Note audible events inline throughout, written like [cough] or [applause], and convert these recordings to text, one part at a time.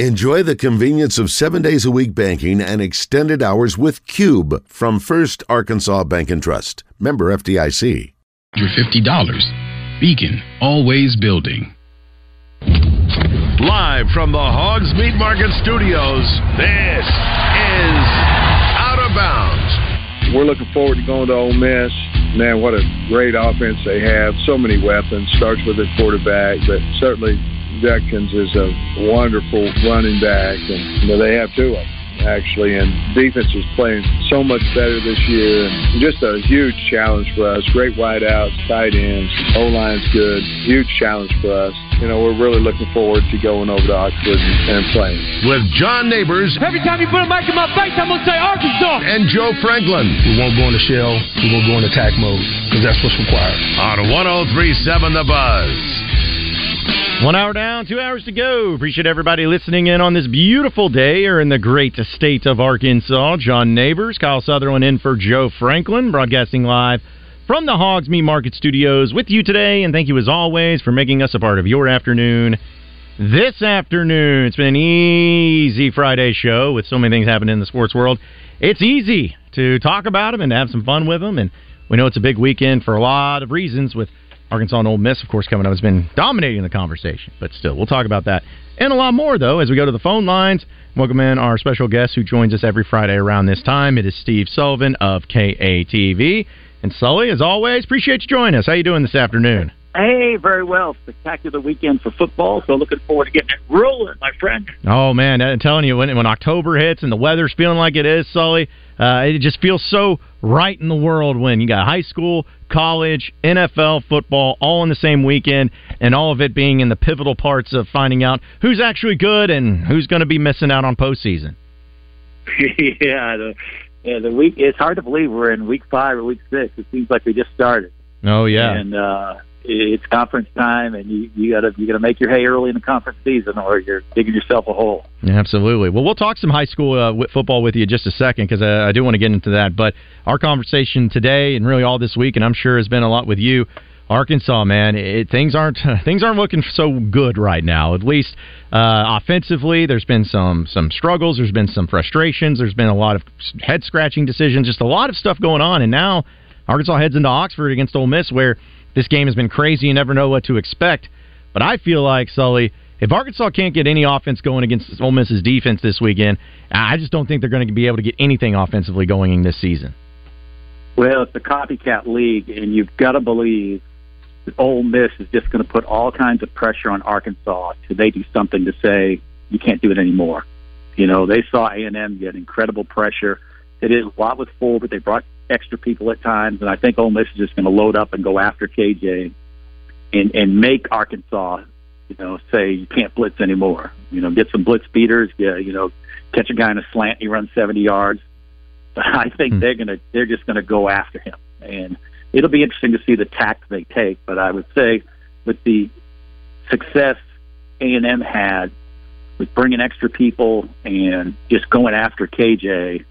Enjoy the convenience of seven days a week banking and extended hours with Cube from First Arkansas Bank and Trust. Member FDIC. Your $50. Beacon, always building. Live from the Hogs Meat Market Studios, this is Out of Bounds. We're looking forward to going to Ole Miss. Man, what a great offense they have. So many weapons. Starts with their quarterback, but certainly Judkins is a wonderful running back, and you know, they have two of them actually, and defense is playing so much better this year, and just a huge challenge for us. Great wideouts, tight ends, O line's good, huge challenge for us. You know, we're really looking forward to going over to Oxford and, and playing. With John Neighbors. Every time you put a mic in my face, I'm gonna say Arkansas. And Joe Franklin. We won't go into shell. We won't go into attack mode because that's what's required. On 1037 The Buzz. One hour down, two hours to go. Appreciate everybody listening in on this beautiful day here in the great state of Arkansas. John Neighbors, Kyle Sutherland in for Joe Franklin, broadcasting live from the Hogs Market Studios with you today. And thank you as always for making us a part of your afternoon. This afternoon, it's been an easy Friday show with so many things happening in the sports world. It's easy to talk about them and to have some fun with them. And we know it's a big weekend for a lot of reasons with Arkansas and Ole Miss, of course, coming up has been dominating the conversation. But still, we'll talk about that and a lot more, though, as we go to the phone lines. Welcome in our special guest who joins us every Friday around this time. It is Steve Sullivan of KATV. And Sully, as always, appreciate you joining us. How you doing this afternoon? Hey, very well. Spectacular weekend for football, so looking forward to getting it rolling, my friend. Oh man, I'm telling you, when when October hits and the weather's feeling like it is, Sully, uh, it just feels so right in the world when you got high school, college, NFL, football, all in the same weekend, and all of it being in the pivotal parts of finding out who's actually good and who's going to be missing out on postseason. [laughs] yeah, the, yeah, the week. It's hard to believe we're in week five or week six. It seems like we just started. Oh yeah, and uh, it's conference time, and you you gotta you gotta make your hay early in the conference season, or you're digging yourself a hole. Absolutely. Well, we'll talk some high school uh, football with you in just a second because I, I do want to get into that. But our conversation today, and really all this week, and I'm sure has been a lot with you. Arkansas, man, it, things aren't [laughs] things aren't looking so good right now. At least uh, offensively, there's been some some struggles. There's been some frustrations. There's been a lot of head scratching decisions. Just a lot of stuff going on. And now Arkansas heads into Oxford against Ole Miss, where this game has been crazy. You never know what to expect. But I feel like, Sully, if Arkansas can't get any offense going against Ole Miss's defense this weekend, I just don't think they're going to be able to get anything offensively going this season. Well, it's a copycat league, and you've got to believe that Ole Miss is just going to put all kinds of pressure on Arkansas till they do something to say you can't do it anymore. You know, they saw A and M get incredible pressure. They did a lot with four, but they brought extra people at times, and I think Ole Miss is just going to load up and go after KJ and and make Arkansas, you know, say you can't blitz anymore. You know, get some blitz beaters. Yeah, you know, catch a guy in a slant, he runs seventy yards. But [laughs] I think hmm. they're gonna they're just going to go after him, and it'll be interesting to see the tact they take. But I would say with the success A and M had with bringing extra people and just going after KJ,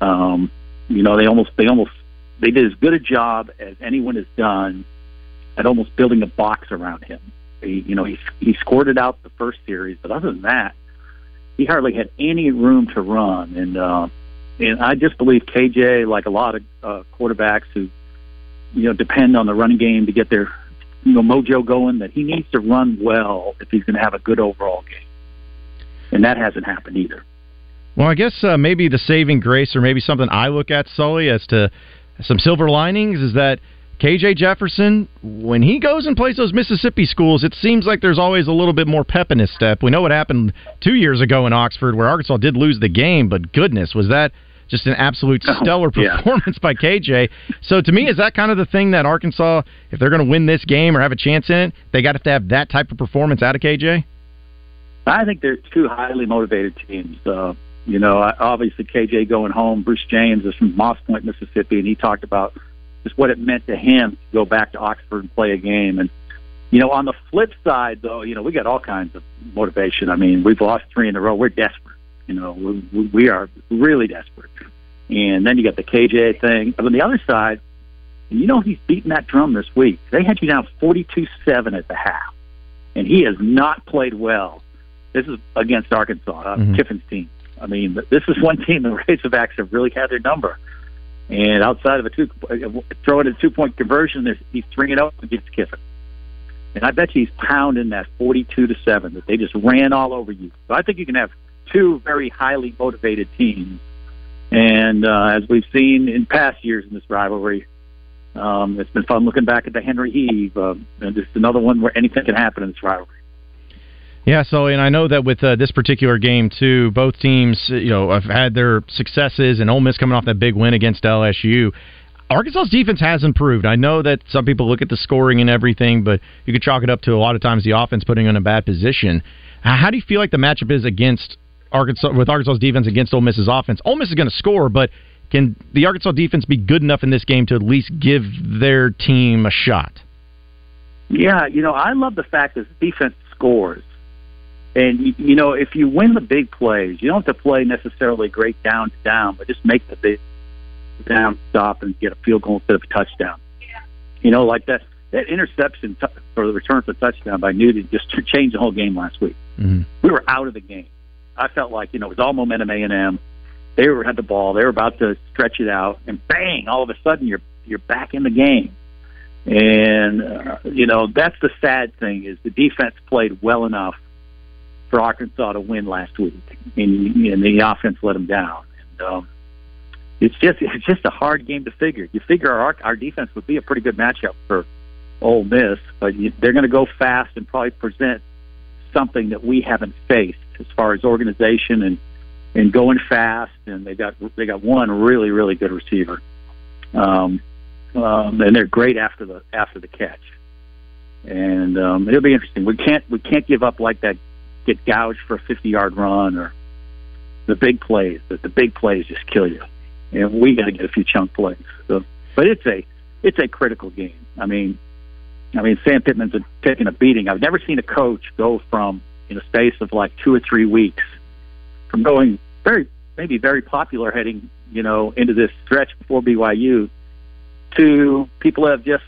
um, you know, they almost they almost they did as good a job as anyone has done at almost building a box around him. He, you know, he he scored it out the first series, but other than that, he hardly had any room to run. And uh, and I just believe KJ, like a lot of uh, quarterbacks who, you know, depend on the running game to get their you know mojo going, that he needs to run well if he's going to have a good overall game. And that hasn't happened either. Well, I guess uh, maybe the saving grace, or maybe something I look at, Sully, as to some silver linings, is that KJ Jefferson, when he goes and plays those Mississippi schools, it seems like there's always a little bit more pep in his step. We know what happened two years ago in Oxford, where Arkansas did lose the game, but goodness, was that just an absolute oh, stellar oh, yeah. performance by KJ. So to me, is that kind of the thing that Arkansas, if they're going to win this game or have a chance in it, they got to have that type of performance out of KJ? I think they're two highly motivated teams. Uh, you know, obviously KJ going home. Bruce James is from Moss Point, Mississippi, and he talked about just what it meant to him to go back to Oxford and play a game. And you know, on the flip side, though, you know, we got all kinds of motivation. I mean, we've lost three in a row. We're desperate. You know, we, we are really desperate. And then you got the KJ thing. But on the other side, you know, he's beating that drum this week. They had you down forty-two-seven at the half, and he has not played well This is against Arkansas, uh, Mhm. Kiffin's team. I mean, this is [laughs] one team the Razorbacks have really had their number. And outside of a two, throw it a two point conversion, there's, he's three and up against Kiffin. And I bet you he's pounding that 42 to 7 that they just ran all over you. So I think you can have two very highly motivated teams. And uh, as we've seen in past years in this rivalry, um, it's been fun looking back at the Henry Heave. Uh, and this another one where anything can happen in this rivalry. Yeah, so and I know that with uh, this particular game too, both teams uh, you know have had their successes, and Ole Miss coming off that big win against LSU. Arkansas's defense has improved. I know that some people look at the scoring and everything, but you could chalk it up to a lot of times the offense putting in a bad position. How do you feel like the matchup is against Arkansas with Arkansas's defense against Ole Miss's offense? Ole Miss is going to score, but can the Arkansas defense be good enough in this game to at least give their team a shot? Yeah, you know, I love the fact that defense scores. And, you, you know, if you win the big plays, you don't have to play necessarily great down to down, but just make the big down stop and get a field goal instead of a touchdown. You know, like that that interception t- for the return for the touchdown by Newton just [laughs] changed the whole game last week. Mm-hmm. We were out of the game. I felt like, you know, it was all momentum A&M. They were had the ball. They were about to stretch it out, and bang! All of a sudden, you're you're back in the game. And uh, you know that's the sad thing is the defense played well enough for Arkansas to win last week, and, and the offense let them down. And um, it's just it's just a hard game to figure. You figure our our defense would be a pretty good matchup for Ole Miss, but you, they're going to go fast and probably present something that we haven't faced as far as organization and and going fast. And they got they got one really really good receiver. Um, um, and they're great after the after the catch. And um, it'll be interesting. We can't we can't give up like that. Get gouged for a 50 yard run or the big plays. The, the big plays just kill you. And we got to get a few chunk plays. So, but it's a it's a critical game. I mean, I mean Sam Pittman's taking a beating. I've never seen a coach go from in a space of like two or three weeks from going very maybe very popular heading you know into this stretch before BYU to people have just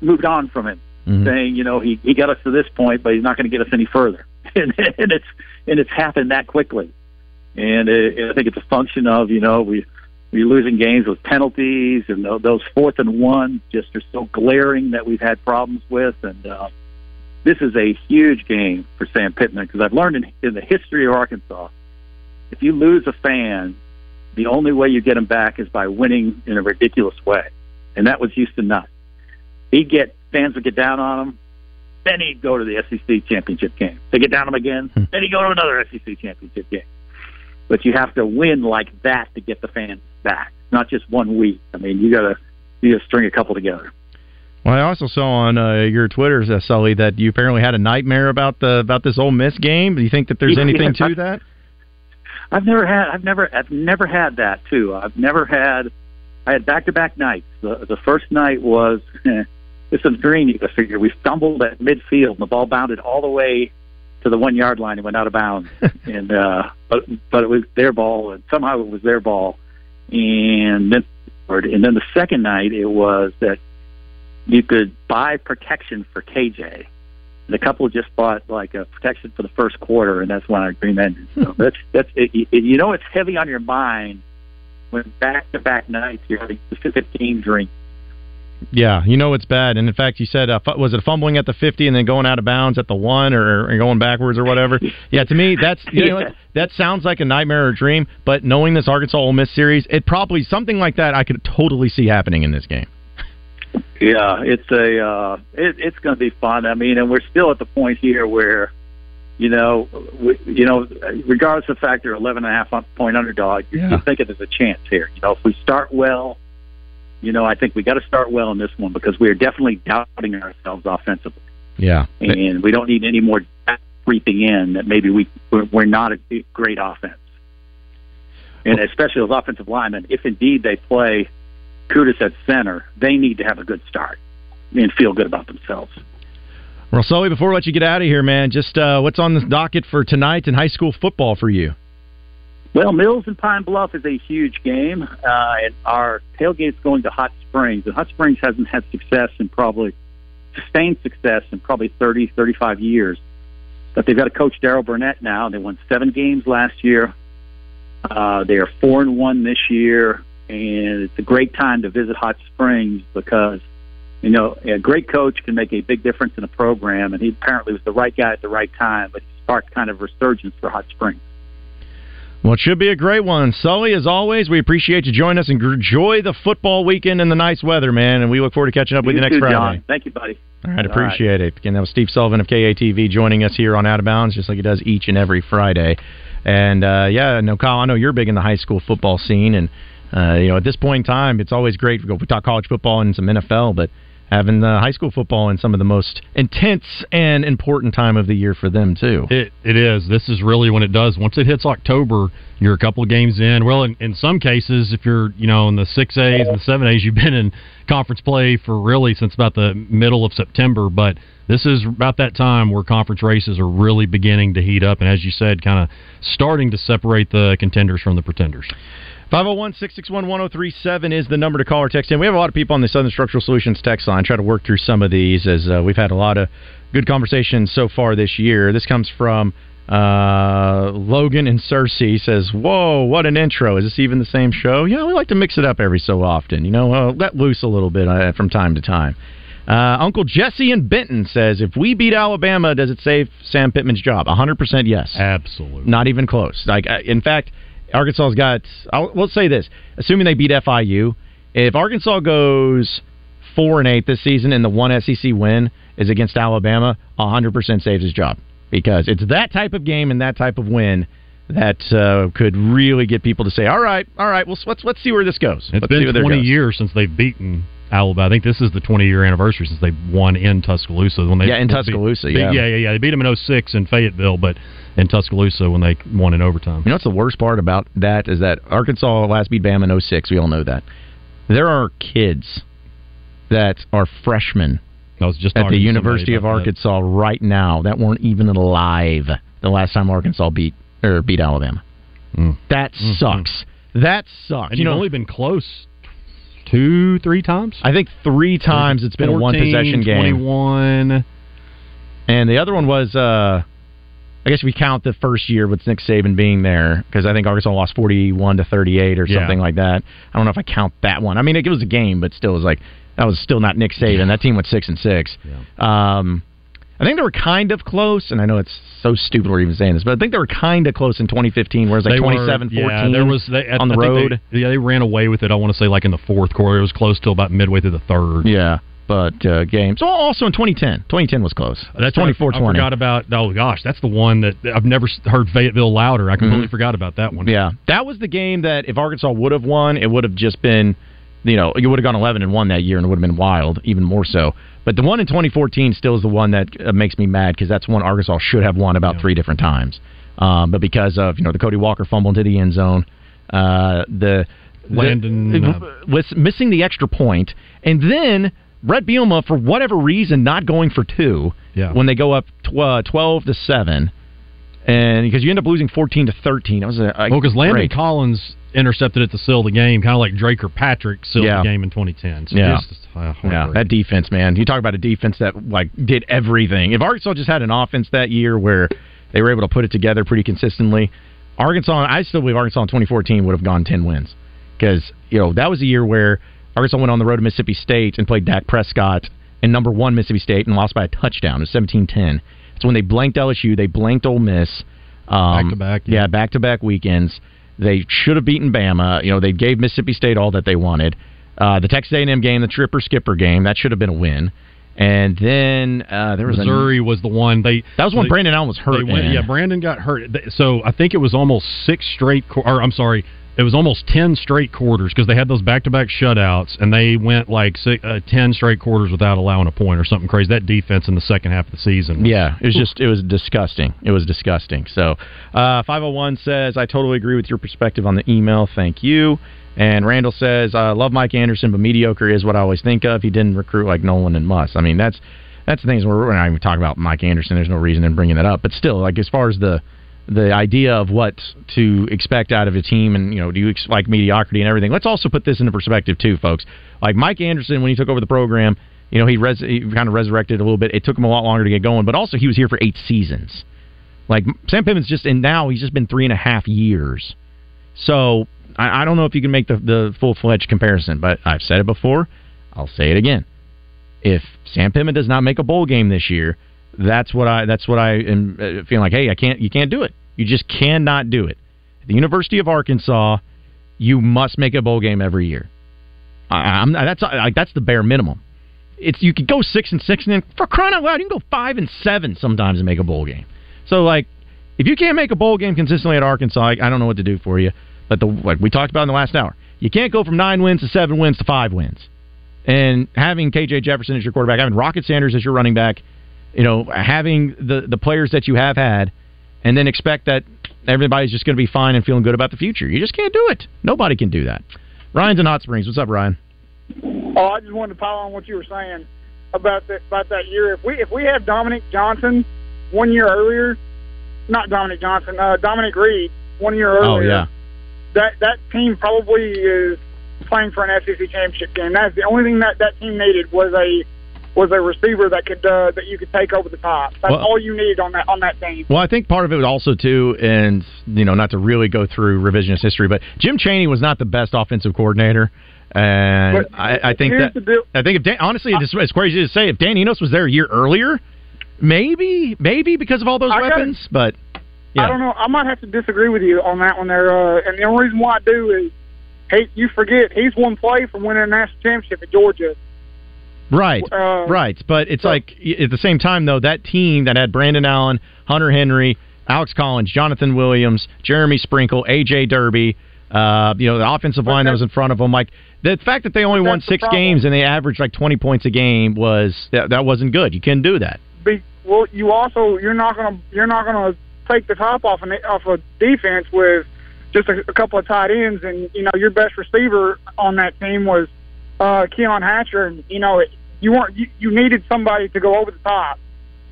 moved on from him, Mhm. saying, you know, he, he got us to this point, but he's not going to get us any further. [laughs] and, and it's and it's happened that quickly. And it, I think it's a function of you know we we're losing games with penalties and those fourth and ones just are so glaring that we've had problems with. And uh, this is a huge game for Sam Pittman because I've learned in, in the history of Arkansas, if you lose a fan, the only way you get him back is by winning in a ridiculous way and that was Houston Nutt. He'd get fans would get down on him, then he'd go to the SEC championship game. They get down him again, then he'd go to another SEC championship game. But you have to win like that to get the fans back, not just one week. I mean, you gotta you gotta string a couple together. Well, I also saw on uh, your Twitter, uh, Sully, that you apparently had a nightmare about the about this Ole Miss game. Do you think that there's anything Yeah. to that? I've never had I've never I've never had that too. I've never had I had back to back nights. The the first night was [laughs] it's a dream you could figure. We stumbled at midfield and the ball bounded all the way to the one yard line and went out of bounds. [laughs] and uh but but it was their ball and somehow it was their ball. And then and then the second night it was that you could buy protection for KJ. The couple just bought like a protection for the first quarter, and that's when our dream ended. So [laughs] that's that's it, it, you know it's heavy on your mind when back to back nights you're having the 15 drink. Yeah, you know it's bad. And in fact, you said uh, fu- was it fumbling at the 50 and then going out of bounds at the one, or, or going backwards or whatever? [laughs] Yeah, to me that's you know, Yeah. that sounds like a nightmare or a dream. But knowing this Arkansas Ole Miss series, it probably something like that I could totally see happening in this game. Yeah, it's a uh, it, it's going to be fun. I mean, and we're still at the point here where you know we, you know regardless of the fact they're 11 and a half point underdog, Yeah. you're thinking there's a chance here. You know, if we start well. You know, I think we got to start well in this one because we are definitely doubting ourselves offensively. Yeah, and we don't need any more creeping in that maybe we we're, not a great offense. And especially those offensive linemen, if indeed they play Kudus at center, they need to have a good start and feel good about themselves. Well, Sully, before we let you get out of here, man, just uh, what's on the docket for tonight in high school football for you? Well, Mills and Pine Bluff is a huge game, uh, and our tailgate's going to Hot Springs, and Hot Springs hasn't had success in probably sustained success in probably 30, 35 years. But they've got a coach Daryl Burnett now. They won seven games last year. Uh, they are four and one this year, and it's a great time to visit Hot Springs because you know a great coach can make a big difference in a program, and he apparently was the right guy at the right time. But he sparked kind of resurgence for Hot Springs. Well, it should be a great one. Sully, as always, we appreciate you joining us and enjoy the football weekend and the nice weather, man. And we look forward to catching up with you, next too, Friday. John. Thank you, buddy. All right, appreciate it. Again, that was Steve Sullivan of KATV joining us here on Out of Bounds, just like he does each and every Friday. And uh, yeah, no, Kyle, I know you're big in the high school football scene, and uh, you know at this point in time, it's always great. We talk college football and some NFL, but having the high school football in some of the most intense and important time of the year for them too. It it is. This is really when it does. Once it hits October, you're a couple of games in. Well, in, in some cases, if you're you know in the six A's and the seven A's, you've been in conference play for really since about the middle of September. But this is about that time where conference races are really beginning to heat up, and as you said, kind of starting to separate the contenders from the pretenders. 501-661-1037 is the number to call or text in. We have a lot of people on the Southern Structural Solutions text line. Try to work through some of these as uh, we've had a lot of good conversations so far this year. This comes from uh, Logan and Searcy says, "Whoa, what an intro! Is this even the same show? Yeah, we like to mix it up every so often. You know, uh, let loose a little bit uh, from time to time." Uh, Uncle Jesse in Benton says, "If we beat Alabama, does it save Sam Pittman's job? 100 percent yes. Absolutely, not even close. Like, uh, in fact." Arkansas's got. I'll, let's say this: assuming they beat FIU, if Arkansas goes four and eight this season, and the one SEC win is against Alabama, hundred percent saves his job because it's that type of game and that type of win that uh, could really get people to say, "All right, all right, well, let's let's see where this goes." It's let's been twenty years since they've beaten Alabama. I think this is the 20 year anniversary since they won in Tuscaloosa. When they yeah, in Tuscaloosa, beat, yeah, yeah, yeah, yeah. They beat them in 06 in Fayetteville, but in Tuscaloosa when they won in overtime. You know what's the worst part about that is that Arkansas last beat Bama in 06. We all know that. There are kids that are freshmen I was just at the University of that. Arkansas right now that weren't even alive the last time Arkansas beat or beat Alabama. Mm. That Mm-hmm. sucks. That sucks. And you you've know, only been close two, three times. I think three times it's been a one possession game. 21. And the other one was, uh, I guess we count the first year with Nick Saban being there because I think Arkansas lost forty-one to thirty-eight or Yeah. something like that. I don't know if I count that one. I mean, it was a game, but still, it was like that was still not Nick Saban. That team went six and six. Um, I think they were kind of close, and I know it's so stupid we're even saying this, but I think they were kind of close in 2015, where it like They were- 27 14 Yeah, there was they, on the I road. They, yeah, they ran away with it. I want to say like in the fourth quarter. It was close till about midway through the third. Yeah, but uh, game. So also in 2010, 2010 was close. That's 24 I, I forgot about. Oh gosh, that's the one that I've never heard Fayetteville louder. I completely Mhm. forgot about that one. Yeah, that was the game that if Arkansas would have won, it would have just been, you know, you would have gone 11 and one that year, and it would have been wild, even more so. But the one in 2014 still is the one that uh, makes me mad because that's one Arkansas should have won about three different times. Um, but because of you know the Cody Walker fumble into the end zone, uh, the Landon, the, uh, was missing the extra point, and then Bret Bielema for whatever reason not going for two Yeah. when they go up tw- uh, 12 to seven. And because you end up losing fourteen to thirteen, it was a, a Well, because Landon. Collins intercepted it to seal the game, kind of like Drake or Patrick sealed Yeah. the game in 2010. So Yeah. just, uh, Yeah, that defense, man. You talk about a defense that like did everything. If Arkansas just had an offense that year where they were able to put it together pretty consistently, Arkansas, I still believe Arkansas in 2014 would have gone 10 wins because you know that was a year where Arkansas went on the road to Mississippi State and played Dak Prescott in number one Mississippi State and lost by a touchdown. It was 17-10. It's when they blanked LSU, they blanked Ole Miss. Um, Back-to-back, yeah, back to back weekends. They should have beaten Bama. You know, they gave Mississippi State all that they wanted. Uh, the Texas A&M game, the Tripper Skipper game, that should have been a win. And then uh, there was a- Missouri was the one they. that was when they- Brandon Allen was hurt. Went, yeah, Brandon got hurt. So I think it was almost six straight. Or I'm sorry, it was almost ten straight quarters because they had those back-to-back shutouts, and they went like six, uh, ten straight quarters without allowing a point or something crazy. That defense in the second half of the season. was- Yeah, it was just it was disgusting. It was disgusting. So, uh, 501 says I totally agree with your perspective on the email. Thank you. And Randall says I love Mike Anderson, but mediocre is what I always think of. He didn't recruit like Nolan and Muss. I mean, that's that's the things we're not even talking about Mike Anderson. There's no reason in bringing that up, but still, like as far as the the idea of what to expect out of a team, and you know, do you ex- like mediocrity and everything? Let's also put this into perspective too, folks. Like Mike Anderson, when he took over the program, you know, he, res- he kind of resurrected a little bit. It took him a lot longer to get going, but also he was here for eight seasons. Like Sam Pittman's just and now he's just been three and a half years. So I, I don't know if you can make the, the full fledged comparison, but I've said it before. I'll say it again. If Sam Pittman does not make a bowl game this year, that's what I that's what I am uh, feeling like. Hey, I can't. You can't do it. You just cannot do it. The University of Arkansas, you must make a bowl game every year. I, that's like that's the bare minimum. It's you could go six and six, and then for crying out loud, you can go five and seven sometimes and make a bowl game. So like, if you can't make a bowl game consistently at Arkansas, I, I don't know what to do for you. But the like we talked about in the last hour, you can't go from nine wins to seven wins to five wins. And having KJ Jefferson as your quarterback, having Rocket Sanders as your running back, you know, having the the players that you have had, and then expect that everybody's just going to be fine and feeling good about the future. You just can't do it. Nobody can do that. Ryan's in Hot Springs. What's up, Ryan? Oh, I just wanted to pile on what you were saying about that about that year. If we if we had Dominic Johnson one year earlier, not Dominic Johnson, uh, Dominique Reed one year earlier. Oh yeah. That that team probably is playing for an SEC championship game. That's the only thing that that team needed was a was a receiver that could uh, that you could take over the top. That's Well- all you needed on that on that team. Well, I think part of it was also too, and you know, not to really go through revisionist history, but Jim Chaney was not the best offensive coordinator, and But I, I think that. I think if Dan, honestly, it's, it's crazy to say if Dan Enos was there a year earlier, maybe, maybe because of all those I gotta- weapons, but I don't know. I might have to disagree with you on that one there. Uh, and the only reason why I do is, hey, you forget he's one play from winning a national championship at Georgia. Right, Uh, right. But it's like at the same time though, that team that had Brandon Allen, Hunter Henry, Alex Collins, Jonathan Williams, Jeremy Sprinkle, AJ Derby, uh, you know, the offensive line that was in front of them, like. The fact that they only won six games and they averaged like twenty points a game was that, that wasn't good. You couldn't do that. Be, well, you also you're not gonna you're not gonna take the top off an off a defense with just a, a couple of tight ends, and you know your best receiver on that team was uh, Keon Hatcher, and you know it, you weren't you, you needed somebody to go over the top,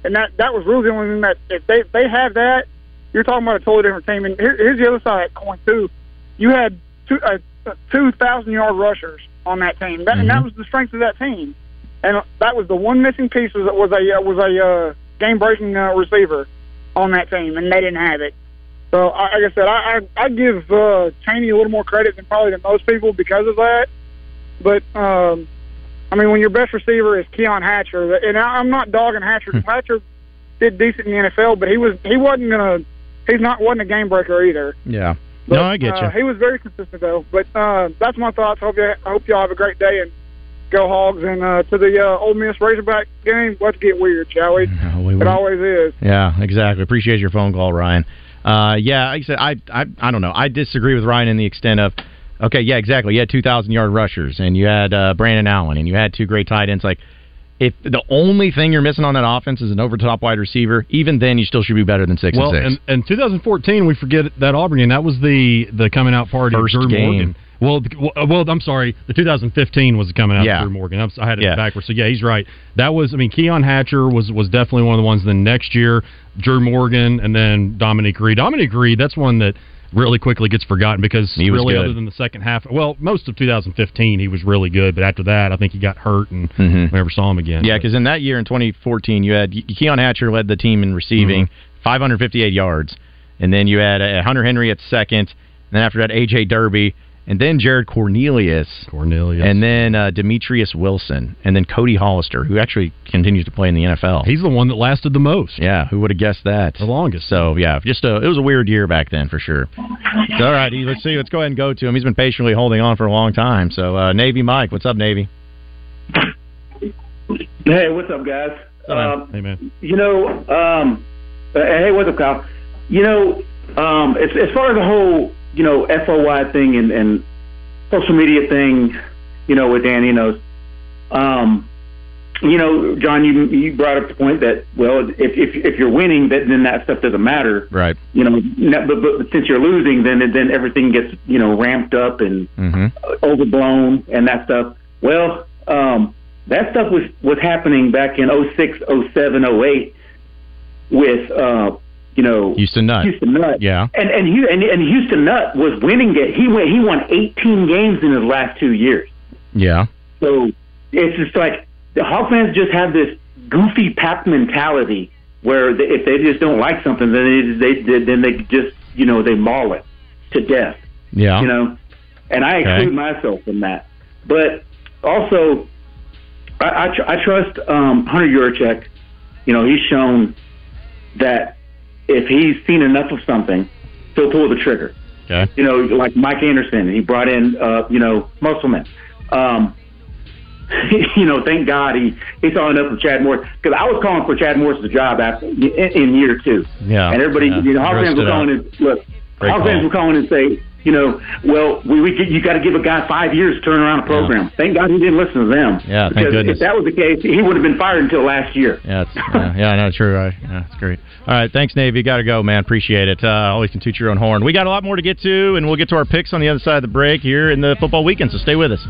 and that that was really the only thing that if they if they have that, you're talking about a totally different team. And here, here's the other side of that coin too. You had two uh, two thousand yard rushers on that team, that, and that was the strength of that team. And that was the one missing piece was was a uh, was a uh, game breaking uh, receiver on that team, and they didn't have it. So, like I said, I I, I give uh, Chaney a little more credit than probably than most people because of that. But um, I mean, when your best receiver is Keon Hatcher, and I, I'm not dogging Hatcher. 'cause Hatcher did decent in the NFL, but he was he wasn't gonna he's not wasn't a game breaker either. Yeah. But, no, I get you. uh, He was very consistent though. But uh, that's my thoughts. Hope you I hope y'all have a great day and go Hogs. And uh, to the uh, Ole Miss Razorback game, let's get weird, shall we? [laughs] we It will. always is. Yeah, exactly. Appreciate your phone call, Ryan. Uh, yeah, like I said, I, I I don't know. I disagree with Ryan in the extent of, okay, yeah, exactly. You had two thousand yard rushers, and you had uh, Brandon Allen, and you had two great tight ends. Like, if the only thing you're missing on that offense is an over-top wide receiver, even then you still should be better than six well, and six. and, and 2014, we forget that Auburn game. That was the the coming out party First of Drew game. Morgan. Well, well, well, I'm sorry. The 2015 was the coming out Yeah. of Drew Morgan. I'm, I had it Yeah. backwards. So yeah, he's right. That was. I mean, Keon Hatcher was was definitely one of the ones. Then next year, Drew Morgan, and then Dominique Reed. Dominique Reed. That's one that really quickly gets forgotten because He was really, good. other than the second half, well, most of 2015 he was really good. But after that, I think he got hurt and Mhm. we never saw him again. Yeah, because in that year in 2014, you had Keon Hatcher led the team in receiving, Mm-hmm. 558 yards, and then you had uh, Hunter Henry at second, and then after that AJ Derby, and then Jared Cornelius, Cornelius, and then uh, Demetrius Wilson, and then Cody Hollister, who actually continues to play in the NFL. he's the one that lasted the most, yeah, who would have guessed that? the longest. So yeah, just a, it was a weird year back then for sure. All right, let's see. Let's go ahead and go to him. He's been patiently holding on for a long time. So uh, Navy Mike, what's up, Navy? Hey, what's up, guys? Um, hey man. you know, um, uh, hey, what's up, Kyle? You know, um, as, as far as the whole, you know, FOI thing and, and social media thing, you know, with Dan, you know, um, you know, John, you you brought up the point that well, if if if you're winning, that then that stuff doesn't matter. Right. You know, no- but, but since you're losing, then then everything gets you know ramped up and Mm-hmm. overblown and that stuff. Well, um, that stuff was was happening back in 06, 07, 08 with uh, you know Houston Nutt. Houston Nutt. Yeah. And and, and and Houston Nutt was winning it. He went he won 18 games in his last two years. Yeah. So it's just like the Hawk fans just have this goofy pap mentality where they, if they just don't like something, then they, they then they just you know they maul it to death. Yeah. You know, and I Okay. exclude myself from that. But also, I, I, tr- I trust um, Hunter Yurachek. You know, he's shown that if he's seen enough of something, he'll pull the trigger. Okay. You know, like Mike Anderson, he brought in, uh, you know, Musselman. Um, [laughs] you know, thank God he he saw enough of Chad Morris because I was calling for Chad Morris' job after in, in year two. Yeah. and everybody, yeah. you know, Hog fans were calling and look, Great Hog fans were calling and say, you know, well, we, we get, you got to give a guy five years to turn around a program. Thank God he didn't listen to them. Yeah, thank because goodness. if that was the case, he would have been fired until last year. Yeah, it's, yeah, yeah, no, true. Right. Yeah, that's great. All right, thanks, Navy. Got to go, man. Appreciate it. Uh, always can toot your own horn. We got a lot more to get to, and we'll get to our picks on the other side of the break here in the football weekend. So stay with us.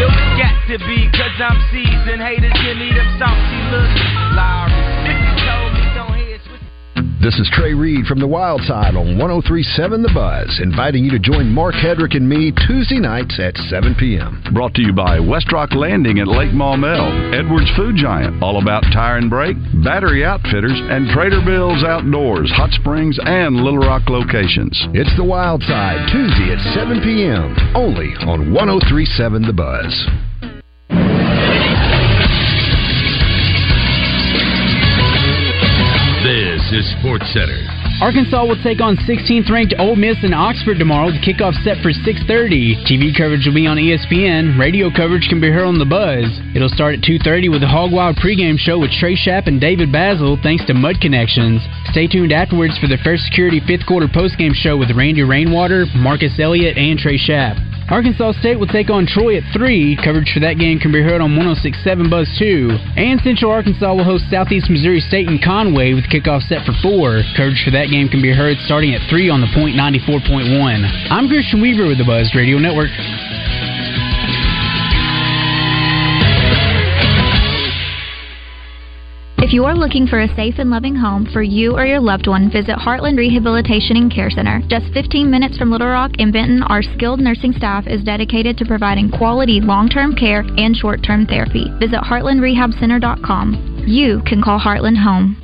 Yo, got to be, cause I'm seasoned. Haters give me them salty looks. This is Trey Reed from the Wild Side on 1037 The Buzz, inviting you to join Mark Hedrick and me Tuesday nights at 7 p.m. Brought to you by Westrock Landing at Lake Maumelle, Edwards Food Giant, all about tire and brake, battery outfitters, and Trader Bill's Outdoors, Hot Springs, and Little Rock locations. It's The Wild Side, Tuesday at 7 p.m., only on 1037 The Buzz. Sports Center. Arkansas will take on 16th ranked Ole Miss in Oxford tomorrow. The kickoff set for 6:30. TV coverage will be on ESPN. Radio coverage can be heard on the Buzz. It'll start at 2:30 with the Hog Wild pregame show with Trey Shapp and David Bazzel, thanks to Mud Connections. Stay tuned afterwards for the First Security fifth quarter postgame show with Randy Rainwater, Marcus Elliott, and Trey Shapp. Arkansas State will take on Troy at 3. Coverage for that game can be heard on 1067 Buzz 2. And Central Arkansas will host Southeast Missouri State in Conway with kickoff set for 4. Coverage for that game can be heard starting at 3 on the point 94.1. I'm Christian Weaver with the Buzz Radio Network. If you are looking for a safe and loving home for you or your loved one, visit Heartland Rehabilitation and Care Center. Just 15 minutes from Little Rock and Benton, our skilled nursing staff is dedicated to providing quality long term care and short term therapy. Visit heartlandrehabcenter.com. You can call Heartland home.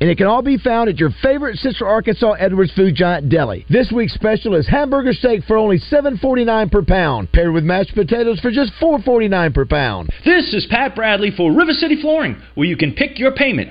And it can all be found at your favorite Central Arkansas Edwards Food Giant deli. This week's special is hamburger steak for only $7.49 per pound, paired with mashed potatoes for just $4.49 per pound. This is Pat Bradley for River City Flooring, where you can pick your payment.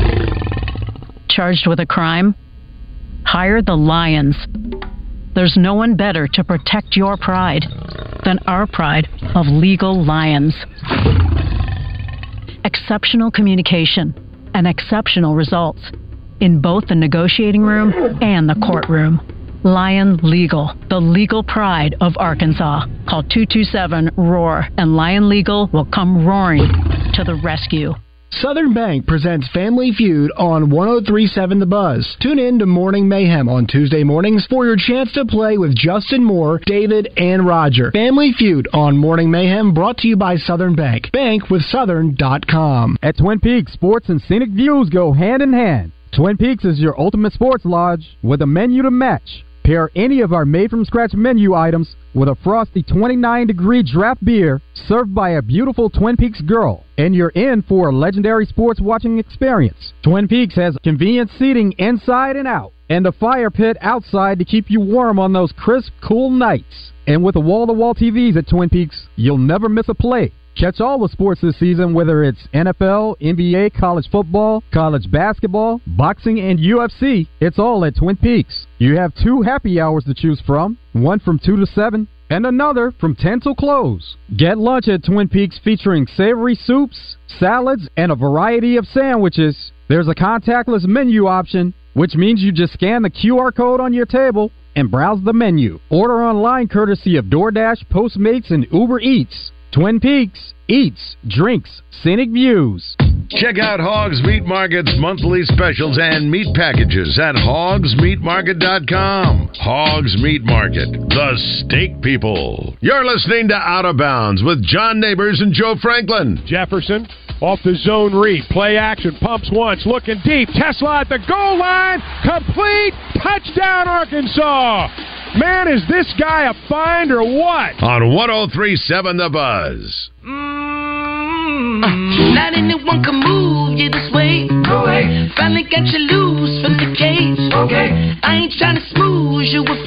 Charged with a crime? Hire the Lions. There's no one better to protect your pride than our pride of legal lions. Exceptional communication and exceptional results in both the negotiating room and the courtroom. Lion Legal, the legal pride of Arkansas. Call 227 ROAR and Lion Legal will come roaring to the rescue. Southern Bank presents Family Feud on 1037 The Buzz. Tune in to Morning Mayhem on Tuesday mornings for your chance to play with Justin Moore, David, and Roger. Family Feud on Morning Mayhem brought to you by Southern Bank. Bank with Southern.com. At Twin Peaks, sports and scenic views go hand in hand. Twin Peaks is your ultimate sports lodge with a menu to match. Pair any of our made from scratch menu items with a frosty 29 degree draft beer served by a beautiful Twin Peaks girl, and you're in for a legendary sports watching experience. Twin Peaks has convenient seating inside and out, and a fire pit outside to keep you warm on those crisp, cool nights. And with the wall to wall TVs at Twin Peaks, you'll never miss a play. Catch all the sports this season, whether it's NFL, NBA, college football, college basketball, boxing, and UFC. It's all at Twin Peaks. You have two happy hours to choose from one from 2 to 7 and another from 10 till close. Get lunch at Twin Peaks featuring savory soups, salads, and a variety of sandwiches. There's a contactless menu option, which means you just scan the QR code on your table and browse the menu. Order online courtesy of DoorDash, Postmates, and Uber Eats. Twin Peaks eats, drinks, scenic views. Check out Hogs Meat Market's monthly specials and meat packages at hogsmeatmarket.com. Hogs Meat Market, the steak people. You're listening to Out of Bounds with John Neighbors and Joe Franklin. Jefferson off the zone read. Play action. Pumps once. Looking deep. Tesla at the goal line. Complete. Touchdown, Arkansas. Man, is this guy a find or what? On 1037 The Buzz. Mm, not anyone can move you this way. Go away. Finally got you loose from the cage. Okay. I ain't trying to smooth you with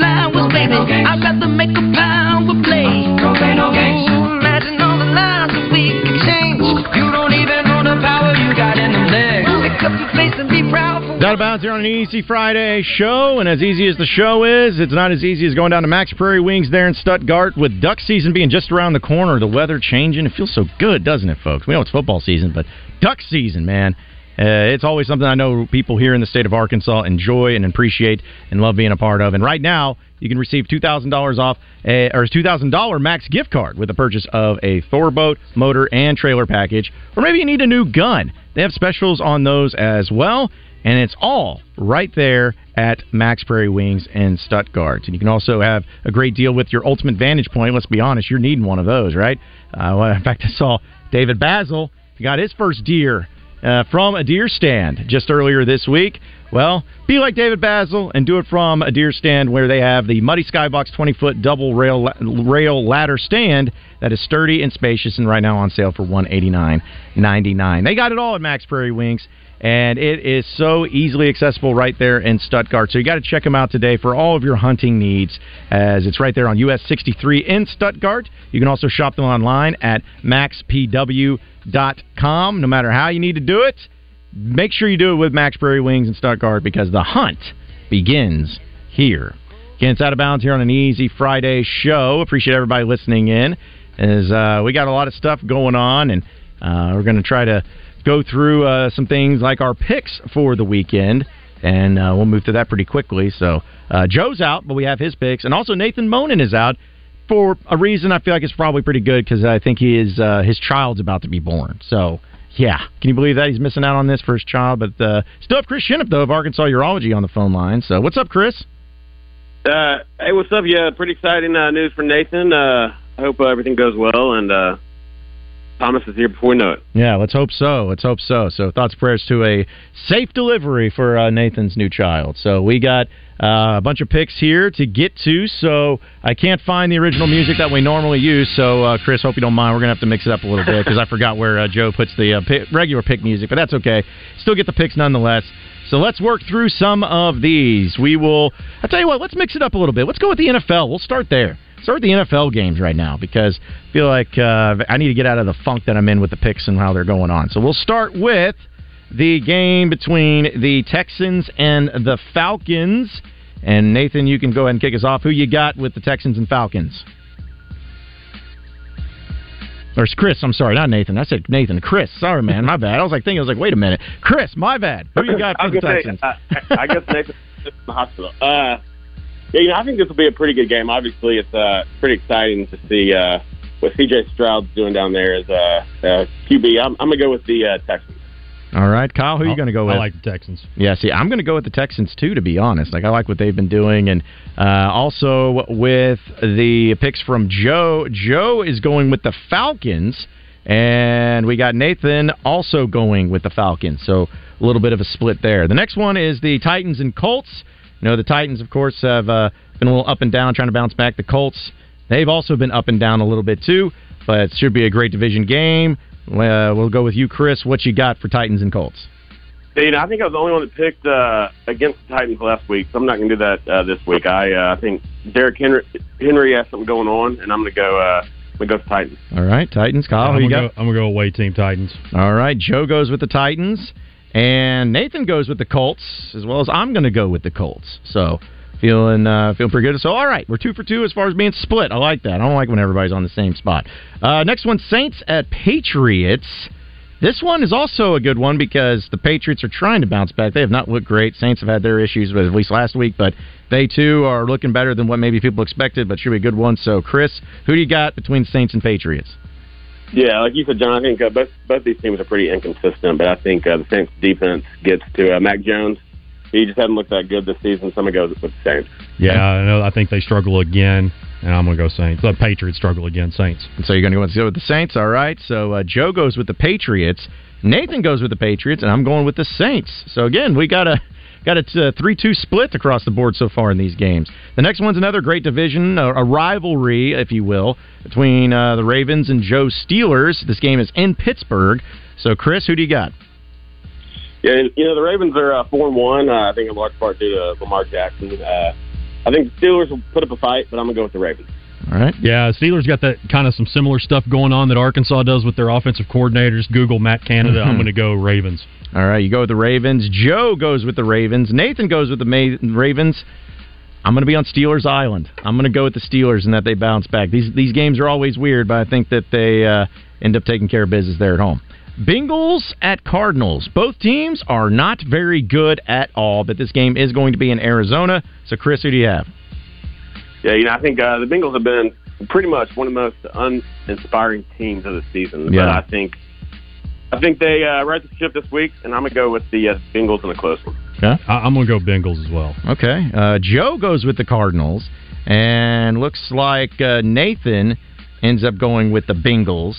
Out of bounds here on an Easy Friday show, and as easy as the show is, it's not as easy as going down to Max Prairie Wings there in Stuttgart with duck season being just around the corner, the weather changing. It feels so good, doesn't it, folks? We know it's football season, but duck season, man. Uh, it's always something I know people here in the state of Arkansas enjoy and appreciate and love being a part of. And right now, you can receive two thousand dollars off a, or two thousand dollar max gift card with the purchase of a Thor boat, motor, and trailer package, or maybe you need a new gun. They have specials on those as well, and it's all right there at Max Prairie Wings in Stuttgart. And you can also have a great deal with your Ultimate Vantage Point. Let's be honest, you're needing one of those, right? Uh, well, in fact, I saw David Bazzel got his first deer uh, from a deer stand just earlier this week. Well, be like David Bazzel and do it from a deer stand where they have the Muddy Skybox 20 foot double rail rail ladder stand that is sturdy and spacious and right now on sale for $189.99. They got it all at Max Prairie Wings. And it is so easily accessible right there in Stuttgart. So you got to check them out today for all of your hunting needs, as it's right there on US 63 in Stuttgart. You can also shop them online at maxpw.com. No matter how you need to do it, make sure you do it with Max Prairie Wings in Stuttgart because the hunt begins here. Again, it's out of bounds here on an easy Friday show. Appreciate everybody listening in. As uh, we got a lot of stuff going on, and uh, we're going to try to go through uh, some things like our picks for the weekend, and uh, we'll move through that pretty quickly. So uh, Joe's out, but we have his picks, and also Nathan Monin is out for a reason I feel like it's probably pretty good because I think he is uh, his child's about to be born. So yeah, can you believe that he's missing out on this for his child? But uh, still have Chris Shinup though of Arkansas Urology on the phone line. So what's up, Chris? Uh, hey, what's up? Yeah, pretty exciting news for Nathan. Uh, I hope everything goes well, and Thomas is here before we know it. Yeah, let's hope so. Let's hope so. So thoughts, prayers to a safe delivery for uh, Nathan's new child. So we got uh, a bunch of picks here to get to. So I can't find the original music that we normally use. So uh, Chris, hope you don't mind. We're gonna have to mix it up a little bit because I forgot where uh, Joe puts the uh, pick, regular pick music, but that's okay. Still get the picks nonetheless. So let's work through some of these. We will. I tell you what. Let's mix it up a little bit. Let's go with the NFL. We'll start there start with the NFL games right now because I feel like uh, I need to get out of the funk that I'm in with the picks and how they're going on. So we'll start with the game between the Texans and the Falcons. And Nathan, you can go ahead and kick us off. Who you got with the Texans and Falcons? Or it's Chris, I'm sorry, not Nathan. I said Nathan. Chris, sorry, man, my bad. I was like thinking, I was like, wait a minute, Chris, my bad. Who you got for the Texans? Say, uh, I guess Nathan's in the hospital. Uh, yeah, you know, I think this will be a pretty good game. Obviously, it's uh, pretty exciting to see uh, what CJ Stroud's doing down there as uh, uh, QB. I'm, I'm gonna go with the uh, Texans. All right, Kyle, who are you going to go with? I like the Texans. Yeah, see, I'm going to go with the Texans too. To be honest, like I like what they've been doing, and uh, also with the picks from Joe. Joe is going with the Falcons, and we got Nathan also going with the Falcons. So a little bit of a split there. The next one is the Titans and Colts. You know, the Titans, of course, have uh, been a little up and down, trying to bounce back. The Colts, they've also been up and down a little bit too, but it should be a great division game. Uh, we'll go with you, Chris. What you got for Titans and Colts? Yeah, you know, I think I was the only one that picked uh, against the Titans last week, so I'm not going to do that uh, this week. I uh, I think Derrick Henry, Henry has something going on, and I'm going to go. Uh, we go to Titans. All right, Titans. Kyle, I'm who you gonna got? Go, I'm gonna go away team Titans. All right, Joe goes with the Titans, and Nathan goes with the Colts, as well as I'm going to go with the Colts. So feeling uh, feeling pretty good. So all right, we're two for two as far as being split. I like that. I don't like when everybody's on the same spot. Uh, next one, Saints at Patriots. This one is also a good one because the Patriots are trying to bounce back. They have not looked great. Saints have had their issues with at least last week, but they too are looking better than what maybe people expected. But should be a good one. So, Chris, who do you got between Saints and Patriots? Yeah, like you said, John. I think uh, both both these teams are pretty inconsistent, but I think uh, the Saints defense gets to uh, Mac Jones. He just hasn't looked that good this season. So I'm gonna go with the Saints. Yeah, I know. I think they struggle again, and I'm gonna go Saints. The Patriots struggle again. Saints. So you're going to go with the Saints, all right? So uh, Joe goes with the Patriots. Nathan goes with the Patriots, and I'm going with the Saints. So again, we got a got a three two split across the board so far in these games. The next one's another great division, a, a rivalry, if you will, between uh, the Ravens and Joe Steelers. This game is in Pittsburgh. So Chris, who do you got? Yeah, you know the Ravens are uh, four and one. Uh, I think in large part due to Lamar Jackson. Uh, I think the Steelers will put up a fight, but I'm gonna go with the Ravens. All right. Yeah, Steelers got that kind of some similar stuff going on that Arkansas does with their offensive coordinators. Google Matt Canada. I'm Mhm. going to go Ravens. All right, you go with the Ravens. Joe goes with the Ravens. Nathan goes with the Ma- Ravens. I'm going to be on Steelers Island. I'm going to go with the Steelers and that they bounce back. These these games are always weird, but I think that they uh, end up taking care of business there at home. Bengals at Cardinals. Both teams are not very good at all, but this game is going to be in Arizona. So, Chris, who do you have? Yeah, you know I think uh, the Bengals have been pretty much one of the most uninspiring teams of the season. But Yeah. I think I think they uh, right the ship this week, and I'm gonna go with the uh, Bengals in a close one. Okay. I- I'm going to go Bengals as well. Okay. Uh, Joe goes with the Cardinals, and looks like uh, Nathan ends up going with the Bengals.